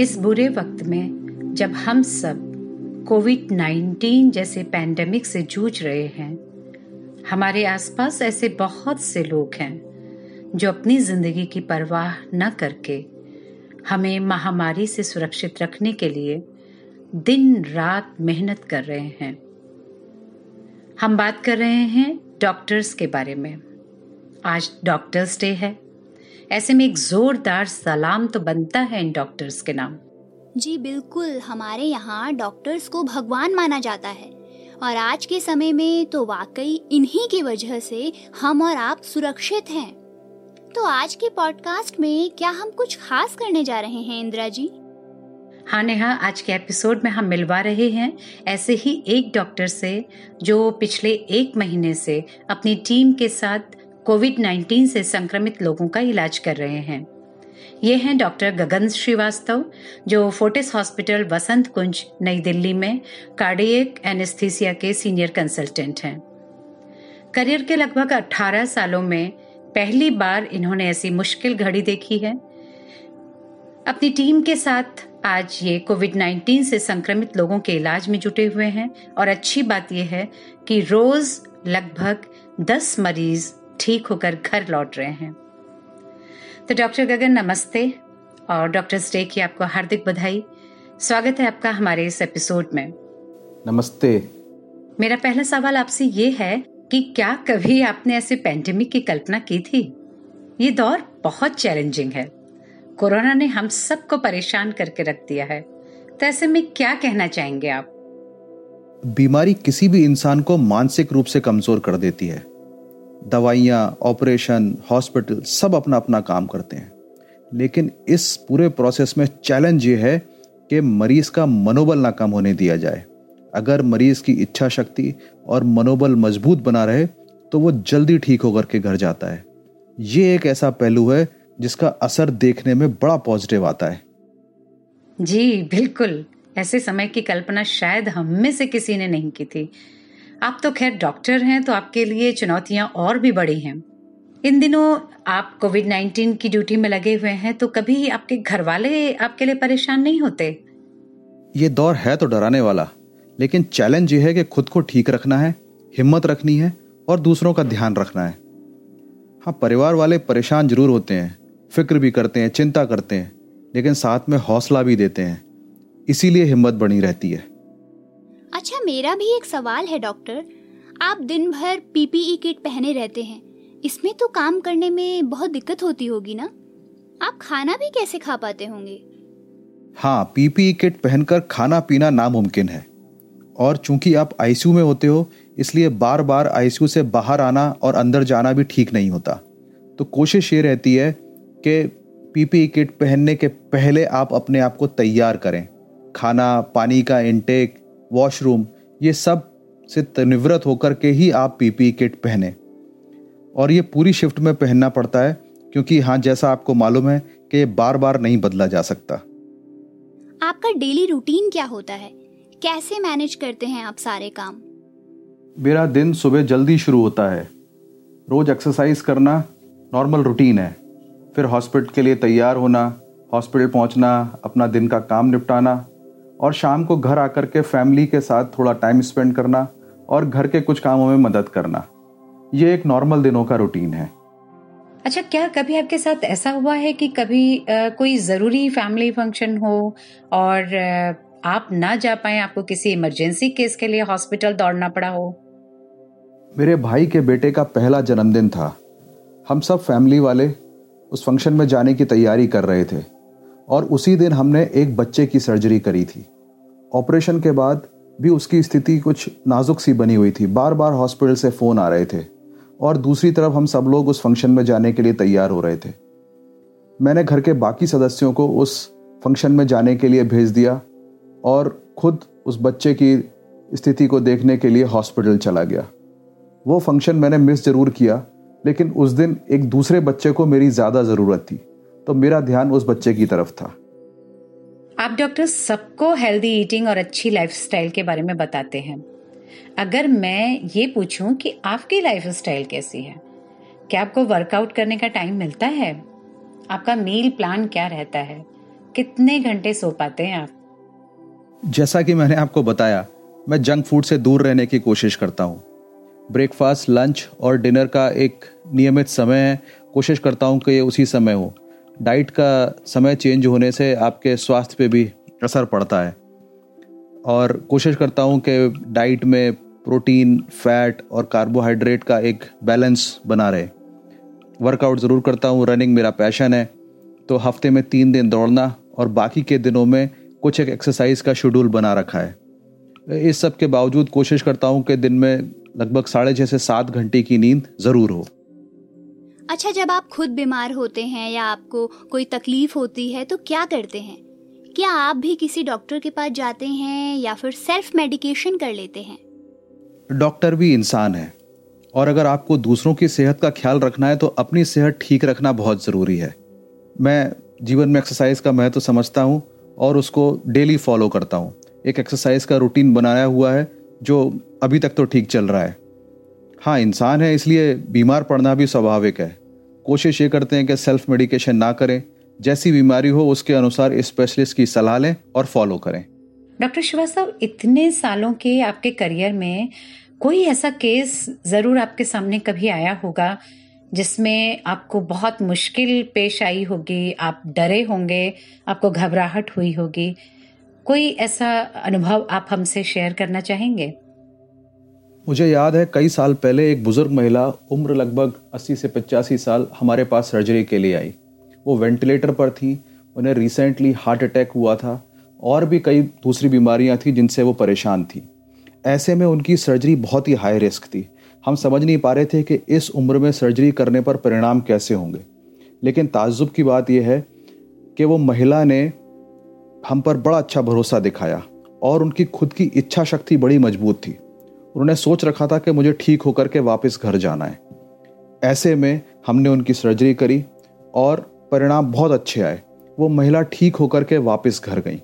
इस बुरे वक्त में, जब हम सब कोविड 19 जैसे पैंडेमिक से जूझ रहे हैं, हमारे आसपास ऐसे बहुत से लोग हैं, जो अपनी ज़िंदगी की परवाह न करके हमें महामारी से सुरक्षित रखने के लिए दिन रात मेहनत कर रहे हैं। हम बात कर रहे हैं डॉक्टर्स के बारे में। आज डॉक्टर्स डे है। ऐसे में एक जोरदार सलाम तो बनता है इन डॉक्टर्स के नाम। जी बिल्कुल हमारे यहाँ डॉक्टर्स को भगवान माना जाता है। और आज के समय में तो वाकई इन्हीं की वजह से हम और आप सुरक्षित हैं। तो आज के पॉडकास्ट में क्या हम कुछ खास करने जा रहे हैं इंदिरा जी? हाँ नेहा आज के एपिसोड में हम मिलवा रहे हैं ऐसे ही एक डॉक्टर से जो पिछले एक महीने से अपनी टीम के साथ कोविड 19 से संक्रमित लोगों का इलाज कर रहे हैं। ये हैं डॉक्टर गगन श्रीवास्तव, जो फोर्टिस हॉस्पिटल, वसंत कुंज, नई दिल्ली में कार्डियक एनेस्थीसिया के सीनियर कंसल्टेंट हैं। करियर के लगभग 18 सालों में पहली बार इन्होंने ऐसी मुश्किल घड़ी देखी है। अपनी टीम के साथ आज ये कोविड 19 से संक्रमित लोगों के इलाज में जुटे हुए हैं और अच्छी बात यह है कि रोज लगभग 10 मरीज़ ठीक होकर घर लौट रहे हैं। तो डॉक्टर गगन नमस्ते। और डॉक्टर्स डे की आपको हार्दिक बधाई। स्वागत है आपका हमारे इस एपिसोड में। नमस्ते। मेरा पहला सवाल आपसे ये है कि क्या कभी आपने ऐसे पेंडेमिक की कल्पना की थी? ये दौर बहुत चैलेंजिंग है। कोरोना ने हम सबको परेशान करके रख दिया है। तो ऐसे में क्या कहना चाहेंगे आप? बीमारी किसी भी इंसान को मानसिक रूप से कमज़ोर कर देती है। दवाइयाँ, ऑपरेशन, हॉस्पिटल, सब अपना अपना काम करते हैं। लेकिन इस पूरे प्रोसेस में चैलेंज ये है कि मरीज़ का मनोबल ना कम होने दिया जाए। अगर मरीज़ की इच्छा शक्ति और मनोबल मज़बूत बना रहे तो वो जल्दी ठीक होकर के घर जाता है। ये एक ऐसा पहलू है जिसका असर देखने में बड़ा पॉजिटिव आता है। जी, बिल्कुल। ऐसे समय की कल्पना शायद हम में से किसी ने नहीं की थी। आप तो खैर डॉक्टर हैं तो आपके लिए चुनौतियाँ और भी बड़ी हैं। इन दिनों आप कोविड 19 की ड्यूटी में लगे हुए हैं तो कभी आपके घर वाले आपके लिए परेशान नहीं होते? ये दौर है तो डराने वाला, लेकिन चैलेंज ये है कि खुद को ठीक रखना है, हिम्मत रखनी है और दूसरों का ध्यान रखना है। हाँ परिवार वाले परेशान ज़रूर होते हैं, फ़िक्र भी करते हैं, चिंता करते हैं, लेकिन साथ में हौसला भी देते हैं। इसीलिए हिम्मत बनी रहती है। अच्छा मेरा भी एक सवाल है, डॉक्टर। आप दिन भर पीपीई किट पहने रहते हैं। इसमें तो काम करने में बहुत दिक्कत होती होगी ना? आप खाना भी कैसे खा पाते होंगे? हाँ पीपीई किट पहनकर खाना पीना नामुमकिन है। और चूँकि आप आईसीयू में होते हो, इसलिए बार बार आईसीयू से बाहर आना और अंदर जाना भी ठीक नहीं होता। तो कोशिश ये रहती है कि पीपीई किट पहनने के पहले आप अपने आप को तैयार करें। खाना, पानी का इनटेक वॉशरूम ये सबसे निवृत्त होकर के ही आप पीपी किट पहने। और ये पूरी शिफ्ट में पहनना पड़ता है क्योंकि हाँ जैसा आपको मालूम है कि ये बार बार नहीं बदला जा सकता। आपका डेली रूटीन क्या होता है? कैसे मैनेज करते हैं आप सारे काम? मेरा दिन सुबह जल्दी शुरू होता है। रोज एक्सरसाइज करना नॉर्मल रूटीन है। फिर हॉस्पिटल के लिए तैयार होना हॉस्पिटल पहुँचना अपना दिन का काम निपटाना। और शाम को घर आकर के फैमिली के साथ थोड़ा टाइम स्पेंड करना और घर के कुछ कामों में मदद करना। ये एक नॉर्मल दिनों का रूटीन है। अच्छा क्या कभी आपके साथ ऐसा हुआ है कि कभी आ, कोई ज़रूरी फैमिली फ़ंक्शन हो और आ, आप ना जा पाए आपको किसी इमरजेंसी केस के लिए हॉस्पिटल दौड़ना पड़ा हो? मेरे भाई के बेटे का पहला जन्मदिन था। हम सब फैमिली वाले उस फ़ंक्शन में जाने की तैयारी कर रहे थे। और उसी दिन हमने एक बच्चे की सर्जरी करी थी। ऑपरेशन के बाद भी उसकी स्थिति कुछ नाजुक सी बनी हुई थी। बार बार हॉस्पिटल से फ़ोन आ रहे थे और दूसरी तरफ़ हम सब लोग उस फ़ंक्शन में जाने के लिए तैयार हो रहे थे। मैंने घर के बाकी सदस्यों को उस फ़ंक्शन में जाने के लिए भेज दिया और खुद उस बच्चे की स्थिति को देखने के लिए हॉस्पिटल चला गया। वो फ़ंक्शन मैंने मिस ज़रूर किया, लेकिन उस दिन एक दूसरे बच्चे को मेरी ज़्यादा ज़रूरत थी। तो मेरा ध्यान उस बच्चे की तरफ़ था। आप डॉक्टर सबको हेल्दी ईटिंग और अच्छी लाइफस्टाइल के बारे में बताते हैं। अगर मैं ये पूछूँ कि आपकी लाइफस्टाइल कैसी है? क्या आपको वर्कआउट करने का टाइम मिलता है? आपका मील प्लान क्या रहता है? कितने घंटे सो पाते हैं आप? जैसा कि मैंने आपको बताया मैं जंक फ़ूड से दूर रहने की कोशिश करता हूँ। ब्रेकफास्ट लंच और डिनर का एक नियमित समय है। कोशिश करता हूँ कि ये उसी समय हो। डाइट का समय चेंज होने से आपके स्वास्थ्य पे भी असर पड़ता है। और कोशिश करता हूँ कि डाइट में प्रोटीन, फैट और कार्बोहाइड्रेट का एक बैलेंस बना रहे। वर्कआउट ज़रूर करता हूँ, रनिंग मेरा पैशन है तो हफ़्ते में तीन दिन दौड़ना और बाकी के दिनों में कुछ एक एक्सरसाइज का शेड्यूल बना रखा है। इस सब के बावजूद कोशिश करता हूँ कि दिन में लगभग साढ़े छः से सात घंटे की नींद ज़रूर हो। अच्छा जब आप खुद बीमार होते हैं या आपको कोई तकलीफ़ होती है तो क्या करते हैं? क्या आप भी किसी डॉक्टर के पास जाते हैं या फिर सेल्फ मेडिकेशन कर लेते हैं? डॉक्टर भी इंसान है, और अगर आपको दूसरों की सेहत का ख्याल रखना है तो अपनी सेहत ठीक रखना बहुत ज़रूरी है। मैं जीवन में एक्सरसाइज का महत्व तो समझता हूँ, और उसको डेली फॉलो करता हूँ। एक एक्सरसाइज का रूटीन बनाया हुआ है, जो अभी तक तो ठीक चल रहा है। हाँ इंसान है, इसलिए बीमार पड़ना भी स्वाभाविक है। कोशिश ये करते हैं कि सेल्फ मेडिकेशन ना करें। जैसी बीमारी हो, उसके अनुसार स्पेशलिस्ट की सलाह लें और फॉलो करें। डॉक्टर श्रीवास्तव इतने सालों के आपके करियर में कोई ऐसा केस ज़रूर आपके सामने कभी आया होगा जिसमें आपको बहुत मुश्किल पेश आई होगी, आप डरे होंगे, आपको घबराहट हुई होगी। कोई ऐसा अनुभव आप हमसे शेयर करना चाहेंगे? मुझे याद है, कई साल पहले एक बुज़ुर्ग महिला उम्र लगभग 80 से पचासी साल हमारे पास सर्जरी के लिए आई। वो वेंटिलेटर पर थी, उन्हें रिसेंटली हार्ट अटैक हुआ था, और भी कई दूसरी बीमारियाँ थी जिनसे वो परेशान थी। ऐसे में उनकी सर्जरी बहुत ही हाई रिस्क थी। हम समझ नहीं पा रहे थे कि इस उम्र में सर्जरी करने पर परिणाम कैसे होंगे। लेकिन ताजुब की बात यह है कि वो महिला ने हम पर बड़ा अच्छा भरोसा दिखाया, और उनकी खुद की इच्छा शक्ति बड़ी मज़बूत थी। उन्होंने सोच रखा था कि मुझे ठीक होकर के वापस घर जाना है। ऐसे में हमने उनकी सर्जरी करी और परिणाम बहुत अच्छे आए। वो महिला ठीक होकर के वापस घर गई।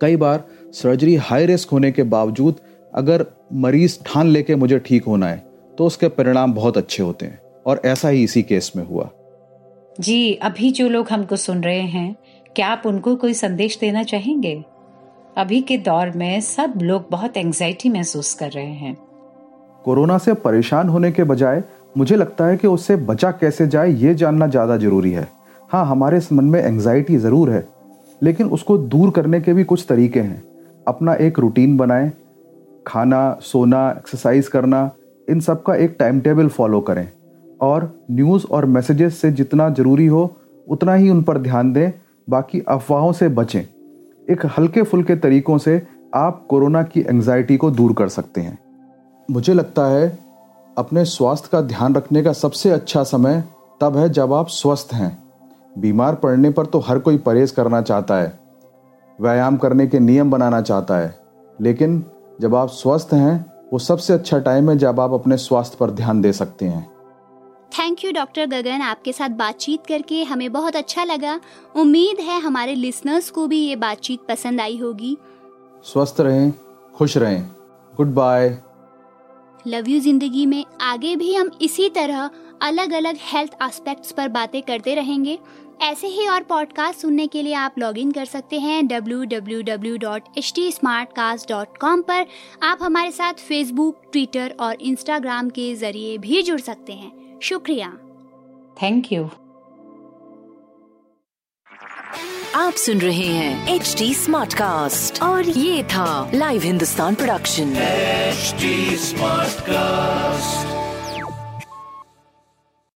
कई बार सर्जरी हाई रिस्क होने के बावजूद अगर मरीज़ ठान लेके मुझे ठीक होना है तो उसके परिणाम बहुत अच्छे होते हैं और ऐसा ही इसी केस में हुआ। जी, अभी जो लोग हमको सुन रहे हैं, क्या आप उनको कोई संदेश देना चाहेंगे? अभी के दौर में सब लोग बहुत एंजाइटी महसूस कर रहे हैं। कोरोना से परेशान होने के बजाय मुझे लगता है कि उससे बचा कैसे जाए ये जानना ज़्यादा ज़रूरी है। हाँ हमारे इस मन में एंजाइटी ज़रूर है, लेकिन उसको दूर करने के भी कुछ तरीके हैं। अपना एक रूटीन बनाएँ, खाना, सोना एक्सरसाइज करना, इन सब का एक टाइम टेबल फॉलो करें। और न्यूज़ और मैसेजेस से जितना ज़रूरी हो, उतना ही उन पर ध्यान दें, बाकी अफवाहों से बचें। एक हल्के फुल्के तरीकों से आप कोरोना की एंजाइटी को दूर कर सकते हैं। मुझे लगता है, अपने स्वास्थ्य का ध्यान रखने का सबसे अच्छा समय तब है जब आप स्वस्थ हैं। बीमार पड़ने पर तो हर कोई परहेज करना चाहता है, व्यायाम करने के नियम बनाना चाहता है, लेकिन जब आप स्वस्थ हैं, वो सबसे अच्छा टाइम है जब आप अपने स्वास्थ्य पर ध्यान दे सकते हैं। थैंक यू डॉक्टर गगन आपके साथ बातचीत करके हमें बहुत अच्छा लगा। उम्मीद है हमारे लिसनर्स को भी ये बातचीत पसंद आई होगी। स्वस्थ रहें खुश रहें। गुड बाय लव यू ज़िंदगी में। आगे भी हम इसी तरह अलग अलग हेल्थ एस्पेक्ट्स पर बातें करते रहेंगे। ऐसे ही और पॉडकास्ट सुनने के लिए आप लॉग इन कर सकते हैं www.htsmartcast.com पर। आप हमारे साथ फेसबुक ट्विटर और इंस्टाग्राम के ज़रिए भी जुड़ सकते हैं। शुक्रिया। थैंक यू आप सुन रहे हैं एच डी स्मार्ट कास्ट और ये था live Hindustan production smart cast